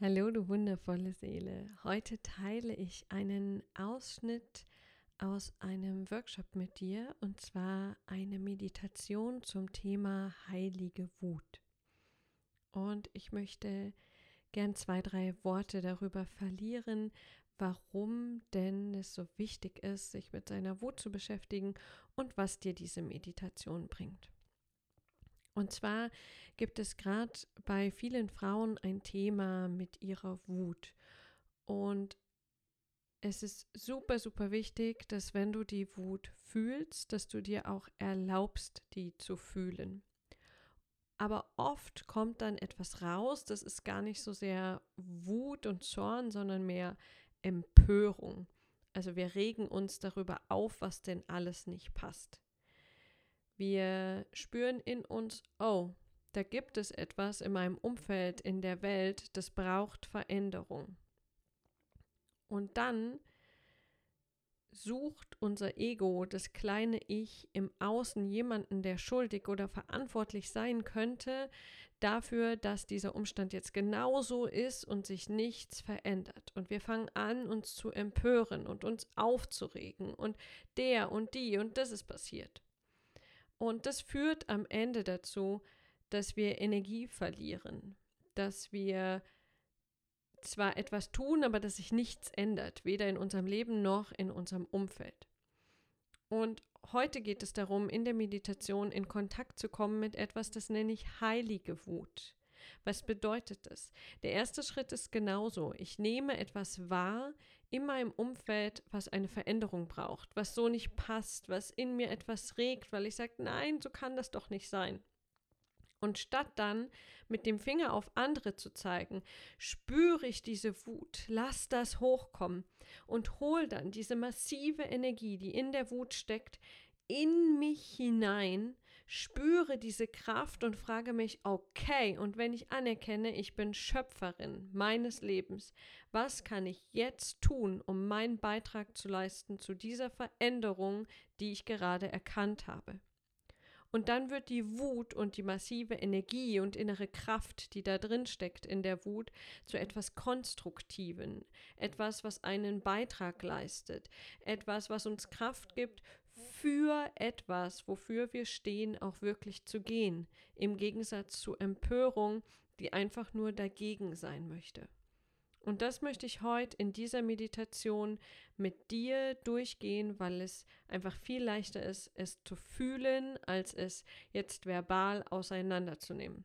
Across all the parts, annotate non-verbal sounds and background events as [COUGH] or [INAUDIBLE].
Hallo, du wundervolle Seele. Heute teile ich einen Ausschnitt aus einem Workshop mit dir und zwar eine Meditation zum Thema heilige Wut. Und ich möchte gern zwei, drei Worte darüber verlieren, warum denn es so wichtig ist, sich mit seiner Wut zu beschäftigen und was dir diese Meditation bringt. Und zwar gibt es gerade bei vielen Frauen ein Thema mit ihrer Wut. Und es ist super, super wichtig, dass wenn du die Wut fühlst, dass du dir auch erlaubst, die zu fühlen. Aber oft kommt dann etwas raus, das ist gar nicht so sehr Wut und Zorn, sondern mehr Empörung. Also wir regen uns darüber auf, was denn alles nicht passt. Wir spüren in uns, oh, da gibt es etwas in meinem Umfeld, in der Welt, das braucht Veränderung. Und dann sucht unser Ego, das kleine Ich, im Außen jemanden, der schuldig oder verantwortlich sein könnte dafür, dass dieser Umstand jetzt genauso ist und sich nichts verändert. Und wir fangen an, uns zu empören und uns aufzuregen und der und die und das ist passiert. Und das führt am Ende dazu, dass wir Energie verlieren, dass wir zwar etwas tun, aber dass sich nichts ändert, weder in unserem Leben noch in unserem Umfeld. Und heute geht es darum, in der Meditation in Kontakt zu kommen mit etwas, das nenne ich heilige Wut. Was bedeutet das? Der erste Schritt ist genauso. Ich nehme etwas wahr in meinem Umfeld, was eine Veränderung braucht, was so nicht passt, was in mir etwas regt, weil ich sage, nein, so kann das doch nicht sein. Und statt dann mit dem Finger auf andere zu zeigen, spüre ich diese Wut, lass das hochkommen und hol dann diese massive Energie, die in der Wut steckt, in mich hinein spüre diese Kraft und frage mich, okay, und wenn ich anerkenne, ich bin Schöpferin meines Lebens, was kann ich jetzt tun, um meinen Beitrag zu leisten zu dieser Veränderung, die ich gerade erkannt habe? Und dann wird die Wut und die massive Energie und innere Kraft, die da drin steckt in der Wut, zu etwas Konstruktiven, etwas, was einen Beitrag leistet, etwas, was uns Kraft gibt für etwas, wofür wir stehen, auch wirklich zu gehen, im Gegensatz zu Empörung, die einfach nur dagegen sein möchte. Und das möchte ich heute in dieser Meditation mit dir durchgehen, weil es einfach viel leichter ist, es zu fühlen, als es jetzt verbal auseinanderzunehmen.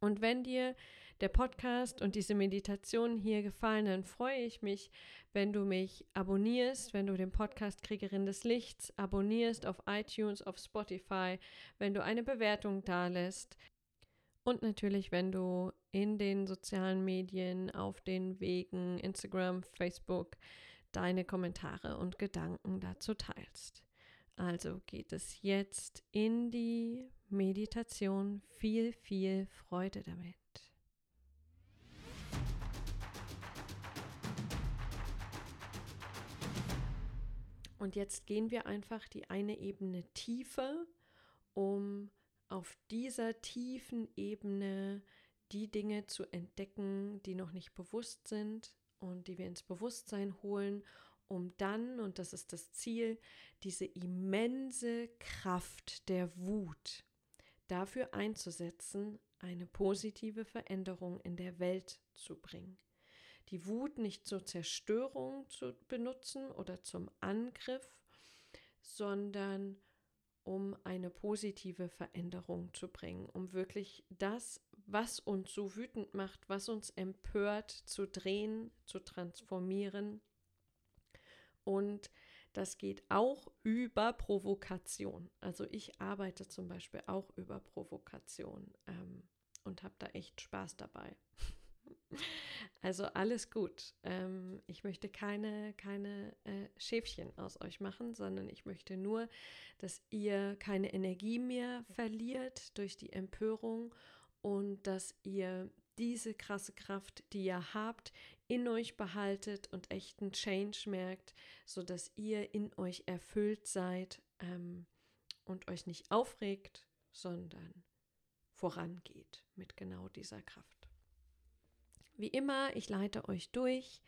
Und wenn dir der Podcast und diese Meditation hier gefallen, dann freue ich mich, wenn du mich abonnierst, wenn du den Podcast Kriegerin des Lichts abonnierst auf iTunes, auf Spotify, wenn du eine Bewertung da lässt. Und natürlich, wenn du in den sozialen Medien, auf den Wegen, Instagram, Facebook, deine Kommentare und Gedanken dazu teilst. Also geht es jetzt in die Meditation. Viel, viel Freude damit. Und jetzt gehen wir einfach die eine Ebene tiefer, um auf dieser tiefen Ebene die Dinge zu entdecken, die noch nicht bewusst sind und die wir ins Bewusstsein holen, um dann, und das ist das Ziel, diese immense Kraft der Wut dafür einzusetzen, eine positive Veränderung in der Welt zu bringen die Wut nicht zur Zerstörung zu benutzen oder zum Angriff, sondern um eine positive Veränderung zu bringen, um wirklich das, was uns so wütend macht, was uns empört, zu drehen, zu transformieren. Und das geht auch über Provokation. Also ich arbeite zum Beispiel auch über Provokation ähm, und habe da echt Spaß dabei. [LAUGHS] [LAUGHS] Also alles gut. Ähm, ich möchte keine, keine äh, Schäfchen aus euch machen, sondern ich möchte nur, dass ihr keine Energie mehr verliert durch die Empörung und dass ihr diese krasse Kraft, die ihr habt, in euch behaltet und echten Change merkt, sodass ihr in euch erfüllt seid ähm, und euch nicht aufregt, sondern vorangeht mit genau dieser Kraft. Wie immer, ich leite euch durch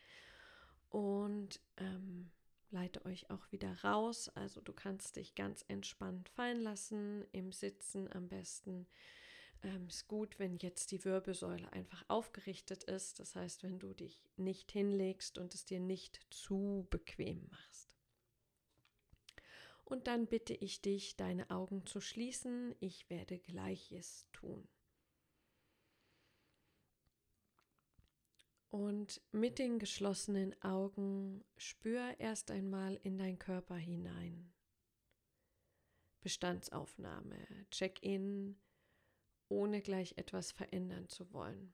und ähm, leite euch auch wieder raus. Also du kannst dich ganz entspannt fallen lassen, im Sitzen am besten. Ähm, ist gut, wenn jetzt die Wirbelsäule einfach aufgerichtet ist. Das heißt, wenn du dich nicht hinlegst und es dir nicht zu bequem machst. Und dann bitte ich dich, deine Augen zu schließen. Ich werde gleiches tun. Und mit den geschlossenen Augen spür erst einmal in dein Körper hinein. Bestandsaufnahme, Check-in, ohne gleich etwas verändern zu wollen.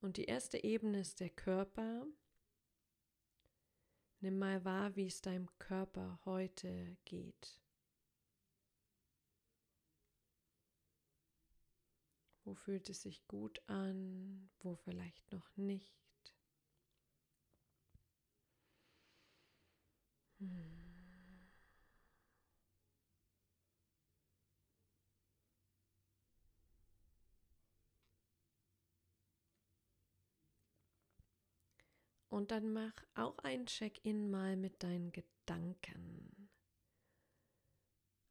Und die erste Ebene ist der Körper. Nimm mal wahr, wie es deinem Körper heute geht. Wo fühlt es sich gut an, wo vielleicht noch nicht. Hm. Und dann mach auch ein Check-in mal mit deinen Gedanken.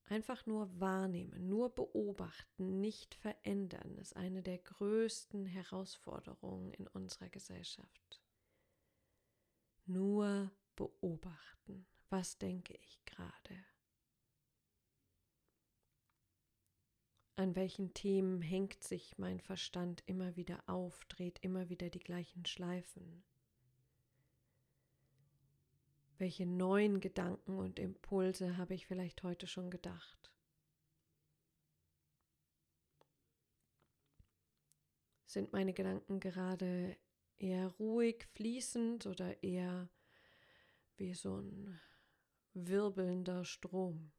Einfach nur wahrnehmen, nur beobachten, nicht verändern, ist eine der größten Herausforderungen in unserer Gesellschaft. Nur beobachten, was denke ich gerade? An welchen Themen hängt sich mein Verstand immer wieder auf, dreht immer wieder die gleichen Schleifen? Welche neuen Gedanken und Impulse habe ich vielleicht heute schon gedacht? Sind meine Gedanken gerade eher ruhig, fließend oder eher wie so ein wirbelnder Strom?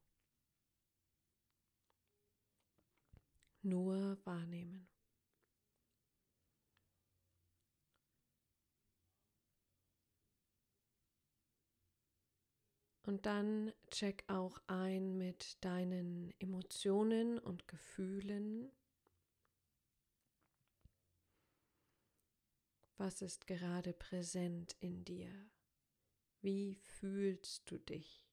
Nur wahrnehmen. Und dann check auch ein mit deinen Emotionen und Gefühlen. Was ist gerade präsent in dir? Wie fühlst du dich?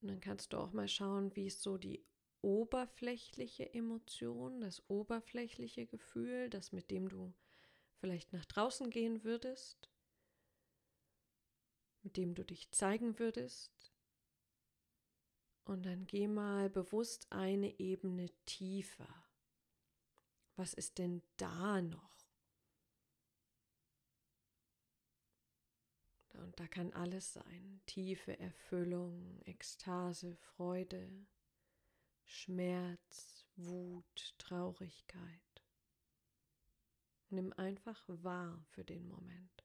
Und dann kannst du auch mal schauen, wie ist so die oberflächliche Emotion, das oberflächliche Gefühl, das mit dem du vielleicht nach draußen gehen würdest mit dem du dich zeigen würdest. Und dann geh mal bewusst eine Ebene tiefer. Was ist denn da noch? Und da kann alles sein. Tiefe Erfüllung, Ekstase, Freude, Schmerz, Wut, Traurigkeit. Nimm einfach wahr für den Moment.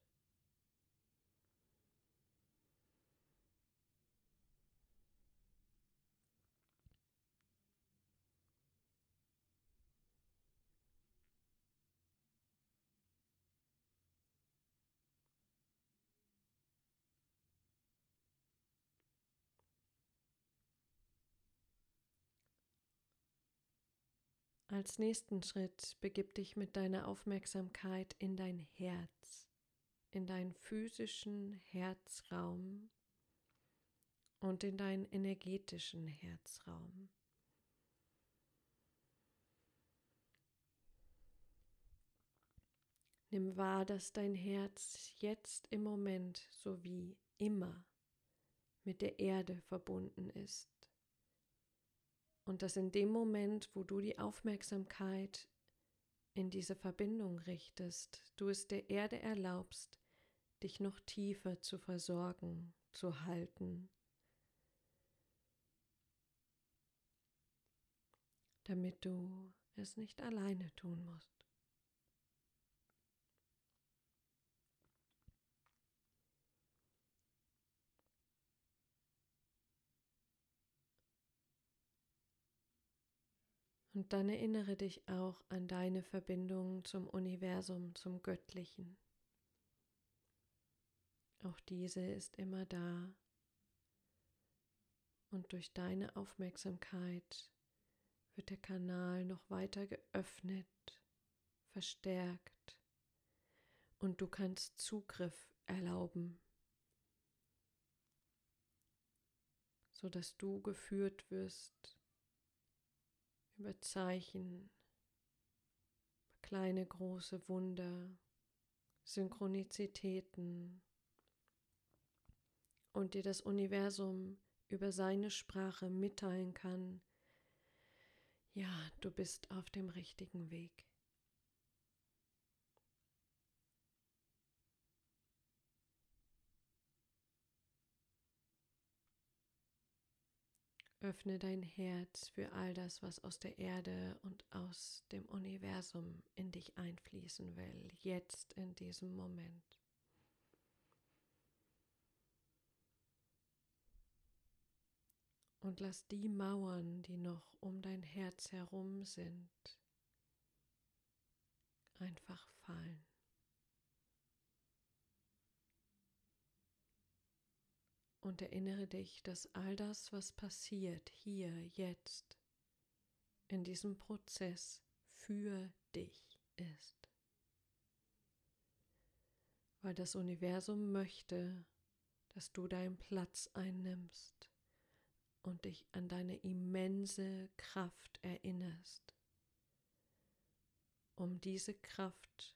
Als nächsten Schritt begib dich mit deiner Aufmerksamkeit in dein Herz, in deinen physischen Herzraum und in deinen energetischen Herzraum. Nimm wahr, dass dein Herz jetzt im Moment sowie immer mit der Erde verbunden ist und dass in dem Moment, wo du die Aufmerksamkeit in diese Verbindung richtest, du es der Erde erlaubst, dich noch tiefer zu versorgen, zu halten, damit du es nicht alleine tun musst. Und dann erinnere dich auch an deine Verbindung zum Universum, zum Göttlichen. Auch diese ist immer da. Und durch deine Aufmerksamkeit wird der Kanal noch weiter geöffnet, verstärkt und du kannst Zugriff erlauben, sodass du geführt wirst über Zeichen, kleine, große Wunder, Synchronizitäten. Und dir das Universum über seine Sprache mitteilen kann, ja, du bist auf dem richtigen Weg. Öffne dein Herz für all das, was aus der Erde und aus dem Universum in dich einfließen will, jetzt in diesem Moment. Und lass die Mauern, die noch um dein Herz herum sind, einfach fallen. Und erinnere dich, dass all das, was passiert hier, jetzt, in diesem Prozess für dich ist. Weil das Universum möchte, dass du deinen Platz einnimmst und dich an deine immense Kraft erinnerst, um diese Kraft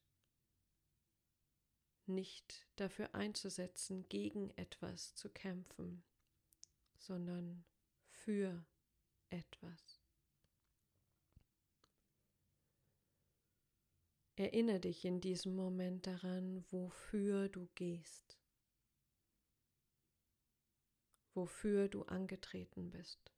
nicht dafür einzusetzen, gegen etwas zu kämpfen, sondern für etwas. Erinnere dich in diesem Moment daran, wofür du gehst, wofür du angetreten bist.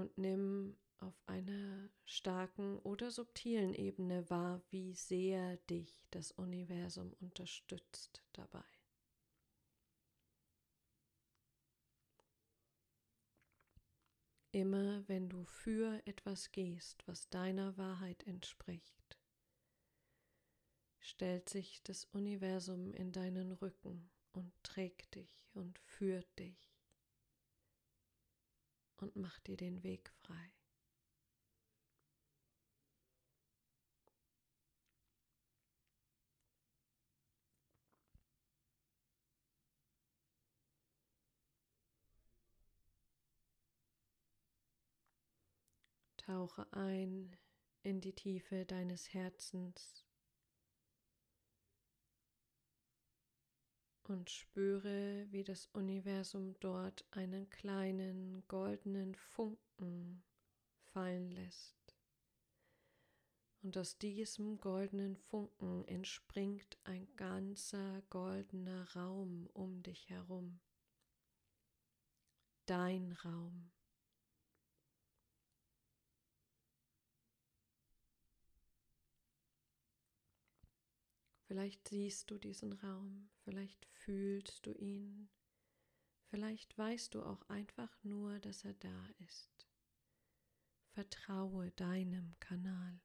Und nimm auf einer starken oder subtilen Ebene wahr, wie sehr dich das Universum unterstützt dabei. Immer wenn du für etwas gehst, was deiner Wahrheit entspricht, stellt sich das Universum in deinen Rücken und trägt dich und führt dich und mach dir den Weg frei. Tauche ein in die Tiefe deines Herzens und spüre, wie das Universum dort einen kleinen goldenen Funken fallen lässt. Und aus diesem goldenen Funken entspringt ein ganzer goldener Raum um dich herum. Dein Raum. Vielleicht siehst du diesen Raum, vielleicht fühlst du ihn, vielleicht weißt du auch einfach nur, dass er da ist. Vertraue deinem Kanal.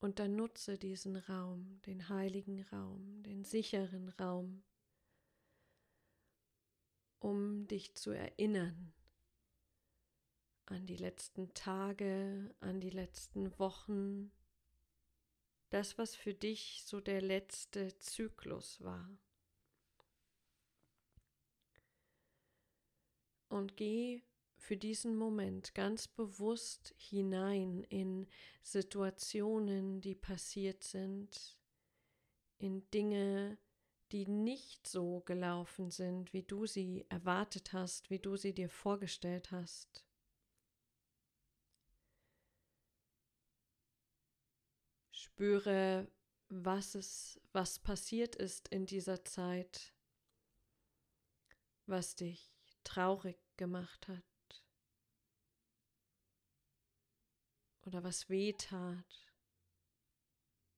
Und dann nutze diesen Raum, den heiligen Raum, den sicheren Raum, um dich zu erinnern an die letzten Tage, an die letzten Wochen, das, was für dich so der letzte Zyklus war. Und geh für diesen Moment ganz bewusst hinein in Situationen, die passiert sind, in Dinge, die nicht so gelaufen sind, wie du sie erwartet hast, wie du sie dir vorgestellt hast. Spüre, was es, was passiert ist in dieser Zeit, was dich traurig gemacht hat oder was weh tat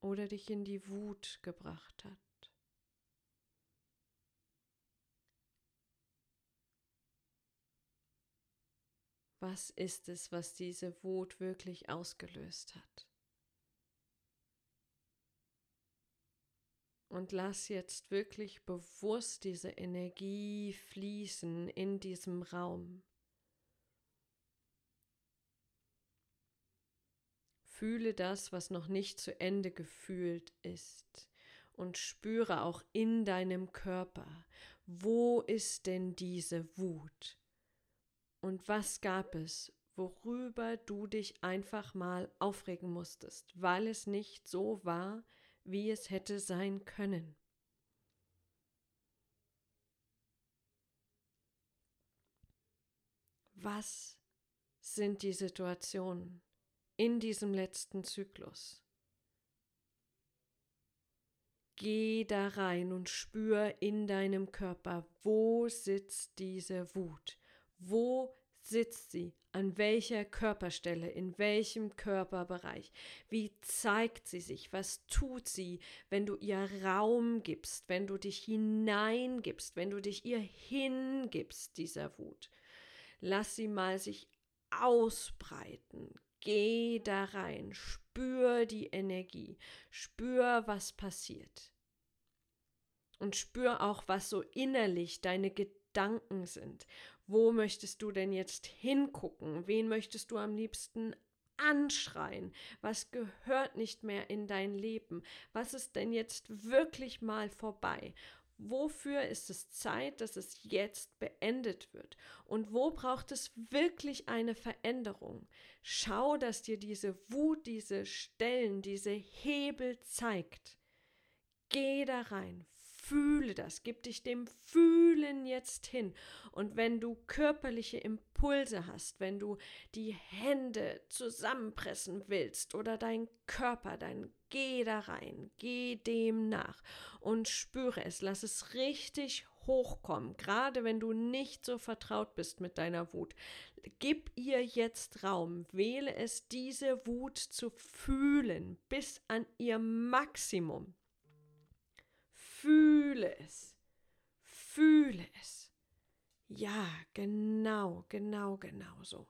oder dich in die Wut gebracht hat. Was ist es, was diese Wut wirklich ausgelöst hat? Und lass jetzt wirklich bewusst diese Energie fließen in diesem Raum. Fühle das, was noch nicht zu Ende gefühlt ist. Und spüre auch in deinem Körper, wo ist denn diese Wut? Und was gab es, worüber du dich einfach mal aufregen musstest, weil es nicht so war, wie es hätte sein können. Was sind die Situationen in diesem letzten Zyklus? Geh da rein und spür in deinem Körper, wo sitzt diese Wut? Wo sitzt sie? An welcher Körperstelle? In welchem Körperbereich? Wie zeigt sie sich? Was tut sie, wenn du ihr Raum gibst, wenn du dich hineingibst, wenn du dich ihr hingibst, dieser Wut? Lass sie mal sich ausbreiten. Geh da rein, spür die Energie, spür, was passiert. Und spür auch, was so innerlich deine Gedanken sind wo möchtest du denn jetzt hingucken? Wen möchtest du am liebsten anschreien? Was gehört nicht mehr in dein Leben? Was ist denn jetzt wirklich mal vorbei? Wofür ist es Zeit, dass es jetzt beendet wird? Und wo braucht es wirklich eine Veränderung? Schau, dass dir diese Wut, diese Stellen, diese Hebel zeigt. Geh da rein, Fühle das, gib dich dem Fühlen jetzt hin. Und wenn du körperliche Impulse hast, wenn du die Hände zusammenpressen willst oder dein Körper, dann geh da rein, geh dem nach und spüre es, lass es richtig hochkommen, gerade wenn du nicht so vertraut bist mit deiner Wut. Gib ihr jetzt Raum, wähle es, diese Wut zu fühlen bis an ihr Maximum. Fühle es. Fühle es. Ja, genau, genau, genau so.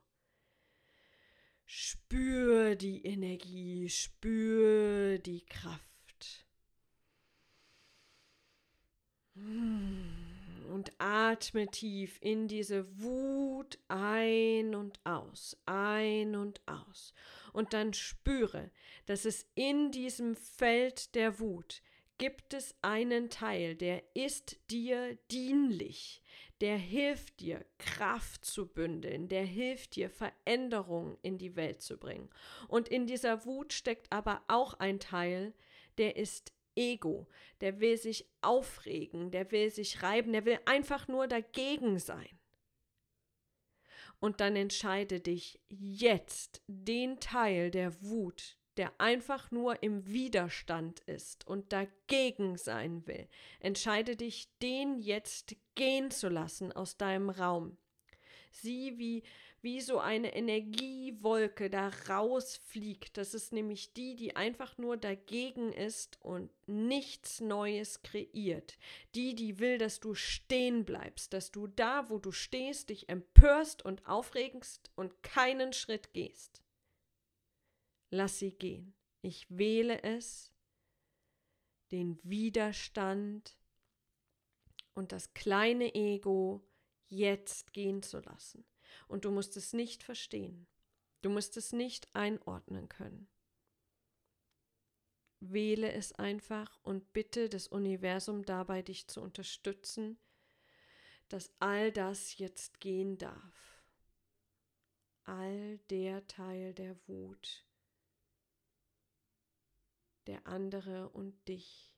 Spür die Energie, spür die Kraft. Und atme tief in diese Wut ein und aus, ein und aus. Und dann spüre, dass es in diesem Feld der Wut gibt es einen Teil, der ist dir dienlich, der hilft dir, Kraft zu bündeln, der hilft dir, Veränderungen in die Welt zu bringen. Und in dieser Wut steckt aber auch ein Teil, der ist Ego, der will sich aufregen, der will sich reiben, der will einfach nur dagegen sein. Und dann entscheide dich jetzt, den Teil der Wut, der einfach nur im Widerstand ist und dagegen sein will, entscheide dich, den jetzt gehen zu lassen aus deinem Raum. Sieh, wie, wie so eine Energiewolke da rausfliegt. Das ist nämlich die, die einfach nur dagegen ist und nichts Neues kreiert. Die, die will, dass du stehen bleibst, dass du da, wo du stehst, dich empörst und aufregst und keinen Schritt gehst lass sie gehen. Ich wähle es, den Widerstand und das kleine Ego jetzt gehen zu lassen. Und du musst es nicht verstehen. Du musst es nicht einordnen können. Wähle es einfach und bitte das Universum dabei, dich zu unterstützen, dass all das jetzt gehen darf. All der Teil der Wut, der andere und dich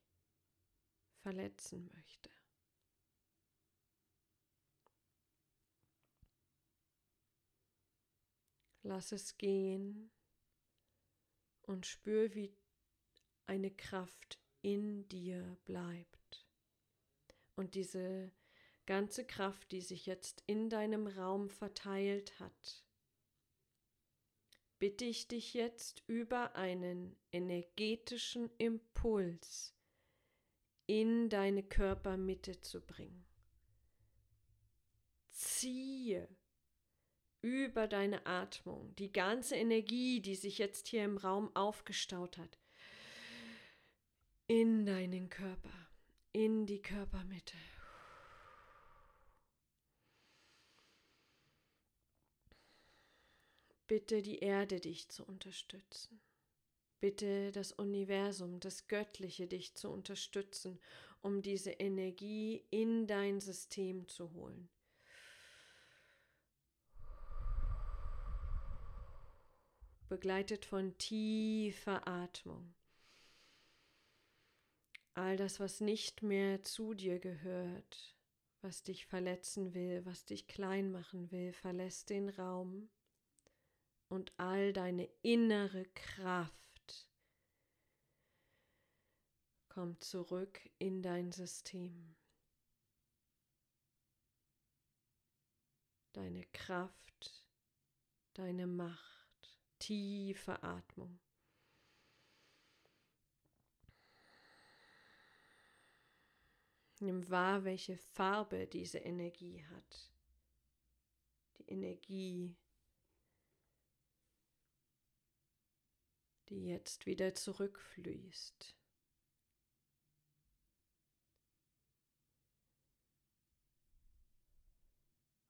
verletzen möchte. Lass es gehen und spür, wie eine Kraft in dir bleibt. Und diese ganze Kraft, die sich jetzt in deinem Raum verteilt hat, bitte ich dich jetzt über einen energetischen Impuls in deine Körpermitte zu bringen. Ziehe über deine Atmung, die ganze Energie, die sich jetzt hier im Raum aufgestaut hat, in deinen Körper, in die Körpermitte. Bitte die Erde dich zu unterstützen. Bitte das Universum, das Göttliche dich zu unterstützen, um diese Energie in dein System zu holen. Begleitet von tiefer Atmung. All das, was nicht mehr zu dir gehört, was dich verletzen will, was dich klein machen will, verlässt den Raum und all deine innere Kraft Komm zurück in dein System. Deine Kraft, deine Macht, tiefe Atmung. Nimm wahr, welche Farbe diese Energie hat. Die Energie, die jetzt wieder zurückfließt.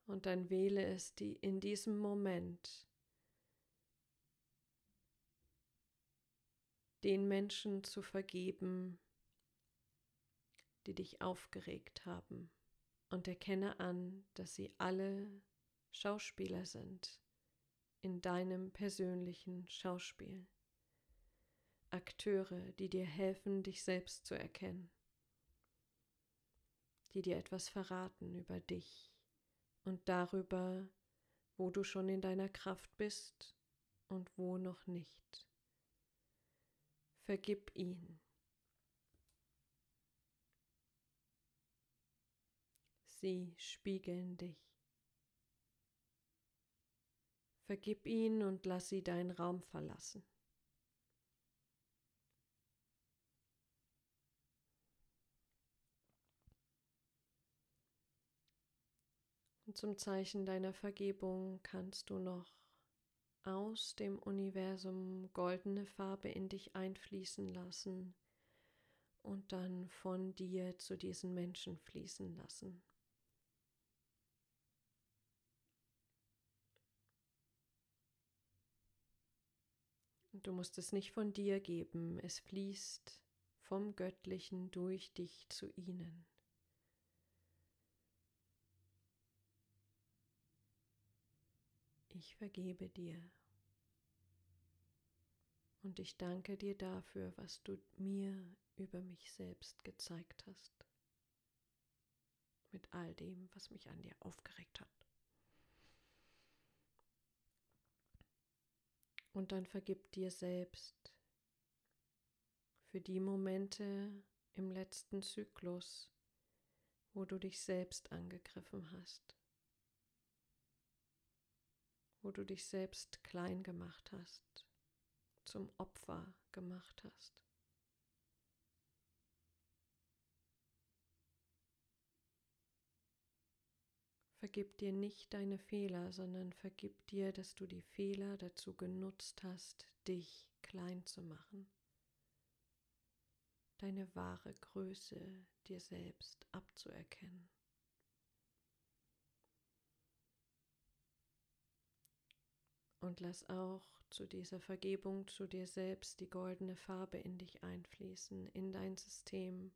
Und dann wähle es die in diesem Moment den Menschen zu vergeben, die dich aufgeregt haben. Und erkenne an, dass sie alle Schauspieler sind in deinem persönlichen Schauspiel. Akteure, die dir helfen, dich selbst zu erkennen, die dir etwas verraten über dich und darüber, wo du schon in deiner Kraft bist und wo noch nicht. Vergib ihn. Sie spiegeln dich. Vergib ihn und lass sie deinen Raum verlassen. Und zum Zeichen deiner Vergebung kannst du noch aus dem Universum goldene Farbe in dich einfließen lassen und dann von dir zu diesen Menschen fließen lassen. Du musst es nicht von dir geben, es fließt vom Göttlichen durch dich zu ihnen. Ich vergebe dir. Und ich danke dir dafür, was du mir über mich selbst gezeigt hast. Mit all dem, was mich an dir aufgeregt hat. Und dann vergib dir selbst für die Momente im letzten Zyklus, wo du dich selbst angegriffen hast wo du dich selbst klein gemacht hast, zum Opfer gemacht hast. Vergib dir nicht deine Fehler, sondern vergib dir, dass du die Fehler dazu genutzt hast, dich klein zu machen, deine wahre Größe dir selbst abzuerkennen. Und lass auch zu dieser Vergebung zu dir selbst die goldene Farbe in dich einfließen, in dein System.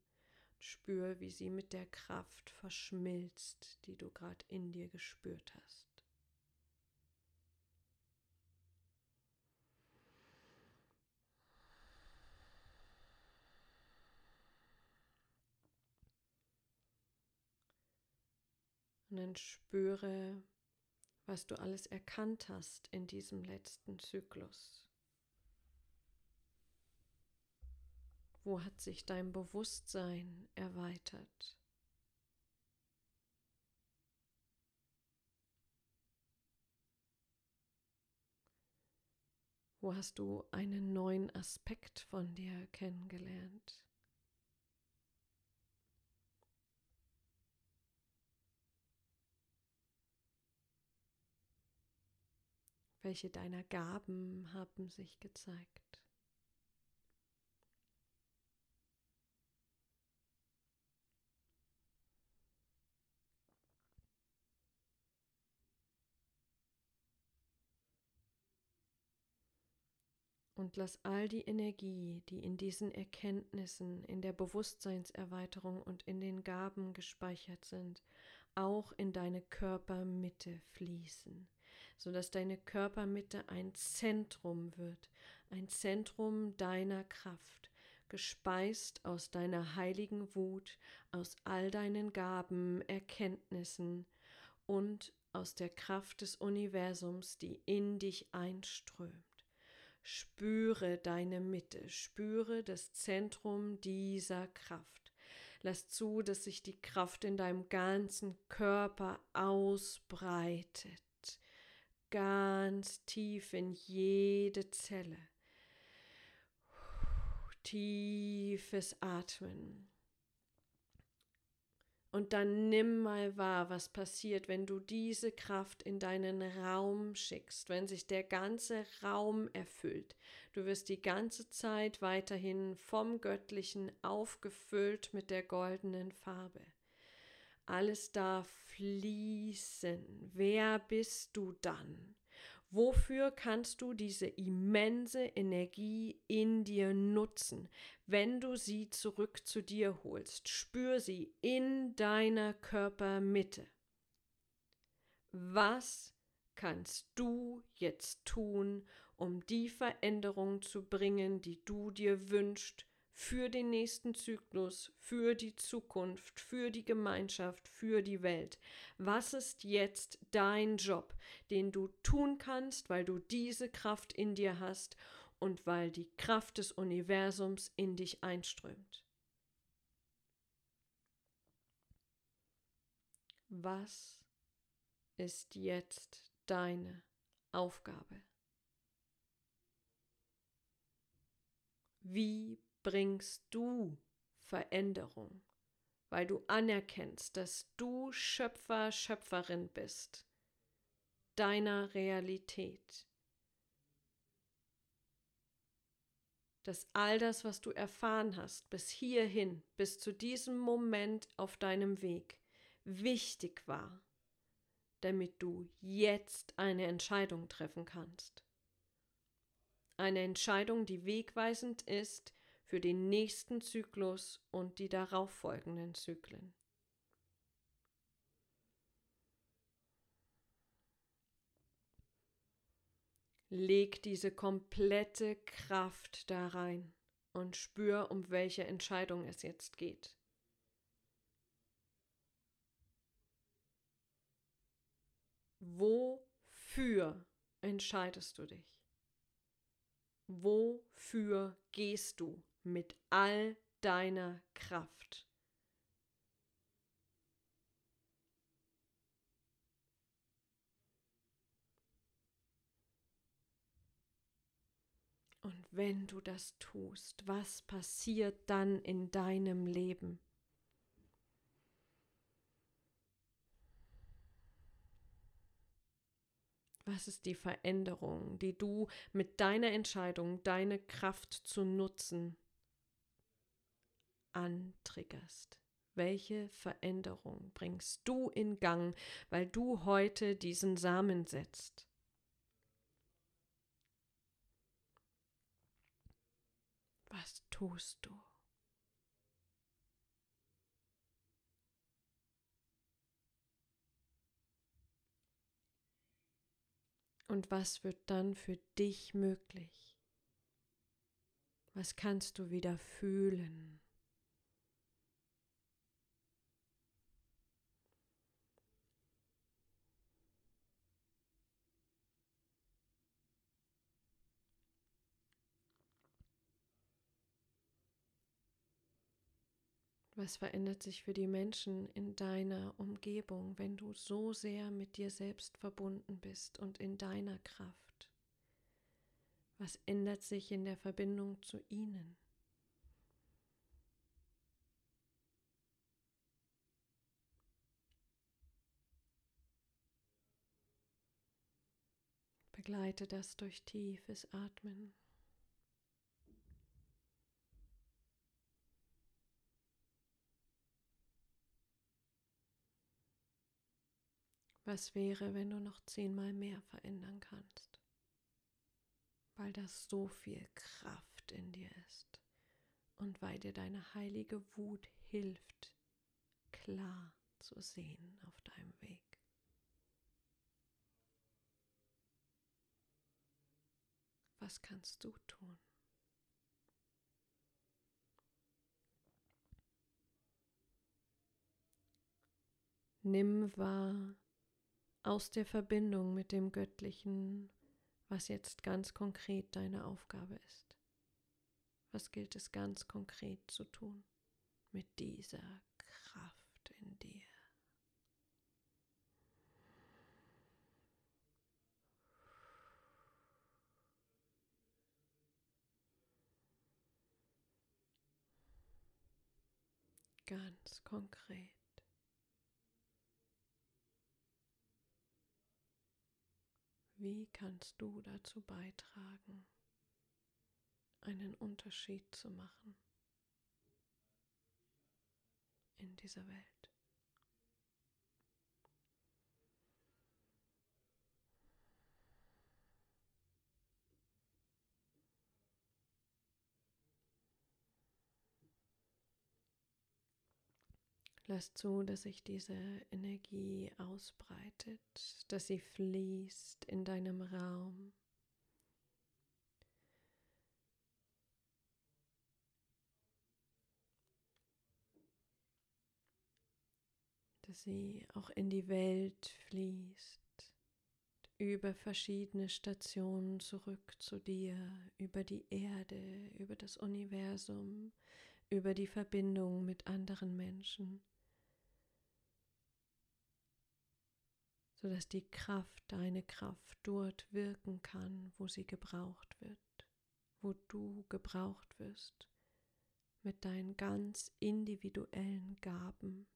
Spür, wie sie mit der Kraft verschmilzt, die du gerade in dir gespürt hast. Und dann spüre, was du alles erkannt hast in diesem letzten Zyklus. Wo hat sich dein Bewusstsein erweitert? Wo hast du einen neuen Aspekt von dir kennengelernt? Welche deiner Gaben haben sich gezeigt? Und lass all die Energie, die in diesen Erkenntnissen, in der Bewusstseinserweiterung und in den Gaben gespeichert sind, auch in deine Körpermitte fließen, sodass deine Körpermitte ein Zentrum wird, ein Zentrum deiner Kraft, gespeist aus deiner heiligen Wut, aus all deinen Gaben, Erkenntnissen und aus der Kraft des Universums, die in dich einströmt. Spüre deine Mitte, spüre das Zentrum dieser Kraft. Lass zu, dass sich die Kraft in deinem ganzen Körper ausbreitet, ganz tief in jede Zelle. Tiefes Atmen. Und dann nimm mal wahr, was passiert, wenn du diese Kraft in deinen Raum schickst, wenn sich der ganze Raum erfüllt. Du wirst die ganze Zeit weiterhin vom Göttlichen aufgefüllt mit der goldenen Farbe. Alles darf fließen. Wer bist du dann? Wofür kannst du diese immense Energie in dir nutzen, wenn du sie zurück zu dir holst? Spür sie in deiner Körpermitte. Was kannst du jetzt tun, um die Veränderung zu bringen, die du dir wünschst für den nächsten Zyklus, für die Zukunft, für die Gemeinschaft, für die Welt. Was ist jetzt dein Job, den du tun kannst, weil du diese Kraft in dir hast und weil die Kraft des Universums in dich einströmt? Was ist jetzt deine Aufgabe? Wie bringst du Veränderung, weil du anerkennst, dass du Schöpfer, Schöpferin bist deiner Realität. Dass all das, was du erfahren hast, bis hierhin, bis zu diesem Moment auf deinem Weg, wichtig war, damit du jetzt eine Entscheidung treffen kannst. Eine Entscheidung, die wegweisend ist für den nächsten Zyklus und die darauffolgenden Zyklen. Leg diese komplette Kraft da rein und spür, um welche Entscheidung es jetzt geht. Wofür entscheidest du dich? Wofür gehst du mit all deiner Kraft? Und wenn du das tust, was passiert dann in deinem Leben? Was ist die Veränderung, die du mit deiner Entscheidung, deine Kraft zu nutzen, antriggerst? Welche Veränderung bringst du in Gang, weil du heute diesen Samen setzt? Was tust du? Und was wird dann für dich möglich? Was kannst du wieder fühlen? Was verändert sich für die Menschen in deiner Umgebung, wenn du so sehr mit dir selbst verbunden bist und in deiner Kraft? Was ändert sich in der Verbindung zu ihnen? Begleite das durch tiefes Atmen. Was wäre, wenn du noch zehnmal mehr verändern kannst? Weil das so viel Kraft in dir ist und weil dir deine heilige Wut hilft, klar zu sehen auf deinem Weg. Was kannst du tun? Nimm wahr aus der Verbindung mit dem Göttlichen, was jetzt ganz konkret deine Aufgabe ist. Was gilt es ganz konkret zu tun mit dieser Kraft in dir? Ganz konkret. Wie kannst du dazu beitragen, einen Unterschied zu machen in dieser Welt? Lass zu, dass sich diese Energie ausbreitet, dass sie fließt in deinem Raum. Dass sie auch in die Welt fließt, über verschiedene Stationen zurück zu dir, über die Erde, über das Universum, über die Verbindung mit anderen Menschen. Sodass die Kraft, deine Kraft dort wirken kann, wo sie gebraucht wird, wo du gebraucht wirst, mit deinen ganz individuellen Gaben,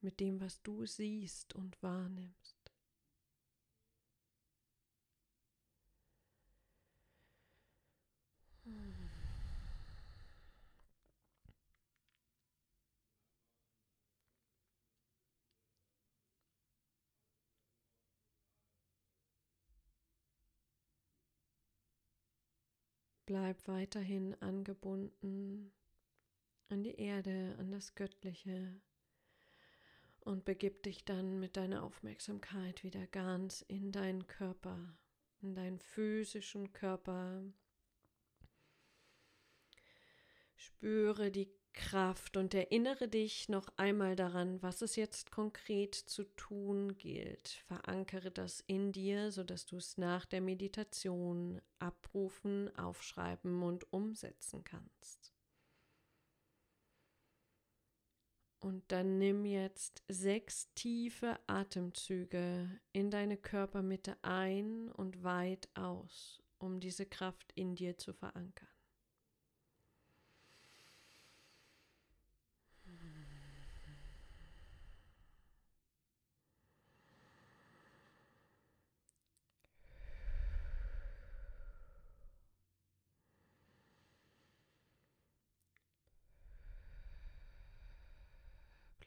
mit dem, was du siehst und wahrnimmst. Bleib weiterhin angebunden an die Erde, an das Göttliche und begib dich dann mit deiner Aufmerksamkeit wieder ganz in deinen Körper, in deinen physischen Körper. Spüre die Kraft und erinnere dich noch einmal daran, was es jetzt konkret zu tun gilt. Verankere das in dir, sodass du es nach der Meditation abrufen, aufschreiben und umsetzen kannst. Und dann nimm jetzt sechs tiefe Atemzüge in deine Körpermitte ein und weit aus, um diese Kraft in dir zu verankern.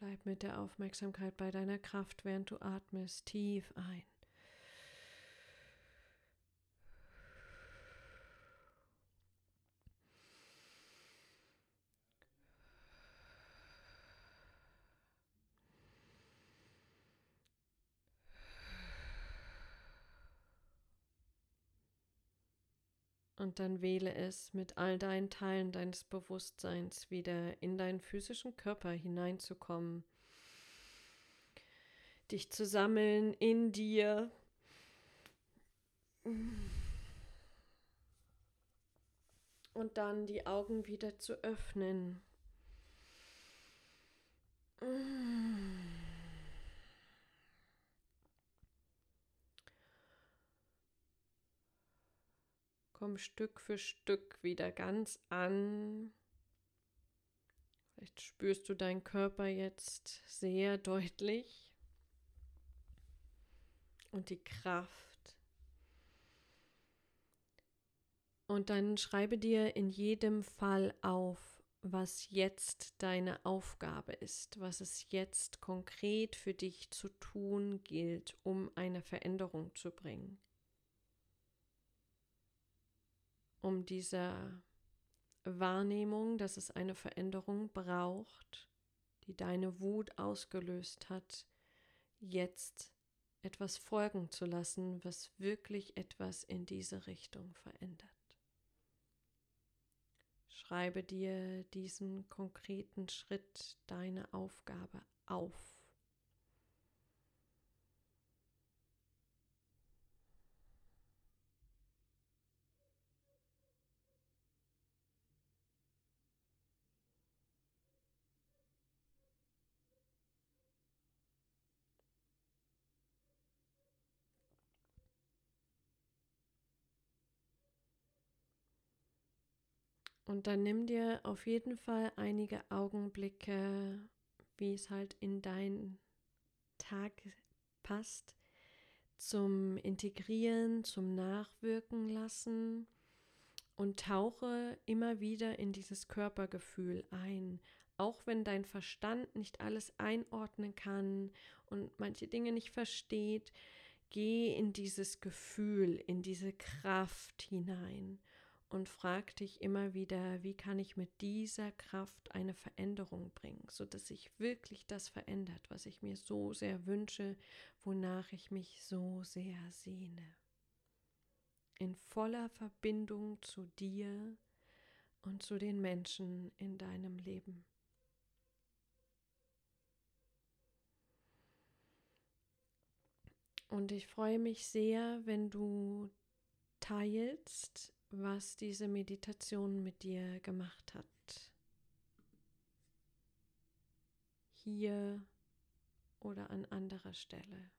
Bleib mit der Aufmerksamkeit bei deiner Kraft, während du atmest, tief ein. Und dann wähle es mit all deinen Teilen deines Bewusstseins wieder in deinen physischen Körper hineinzukommen, dich zu sammeln in dir. Und dann die Augen wieder zu öffnen. Komm Stück für Stück wieder ganz an. Vielleicht spürst du deinen Körper jetzt sehr deutlich und die Kraft. Und dann schreibe dir in jedem Fall auf, was jetzt deine Aufgabe ist, was es jetzt konkret für dich zu tun gilt, um eine Veränderung zu bringen. Um dieser Wahrnehmung, dass es eine Veränderung braucht, die deine Wut ausgelöst hat, jetzt etwas folgen zu lassen, was wirklich etwas in diese Richtung verändert. Schreibe dir diesen konkreten Schritt, deine Aufgabe auf. Und dann nimm dir auf jeden Fall einige Augenblicke, wie es halt in deinen Tag passt, zum Integrieren, zum Nachwirken lassen und tauche immer wieder in dieses Körpergefühl ein. Auch wenn dein Verstand nicht alles einordnen kann und manche Dinge nicht versteht, geh in dieses Gefühl, in diese Kraft hinein und frag dich immer wieder, wie kann ich mit dieser Kraft eine Veränderung bringen, sodass sich wirklich das verändert, was ich mir so sehr wünsche, wonach ich mich so sehr sehne. In voller Verbindung zu dir und zu den Menschen in deinem Leben. Und ich freue mich sehr, wenn du teilst, was diese Meditation mit dir gemacht hat. Hier oder an anderer Stelle.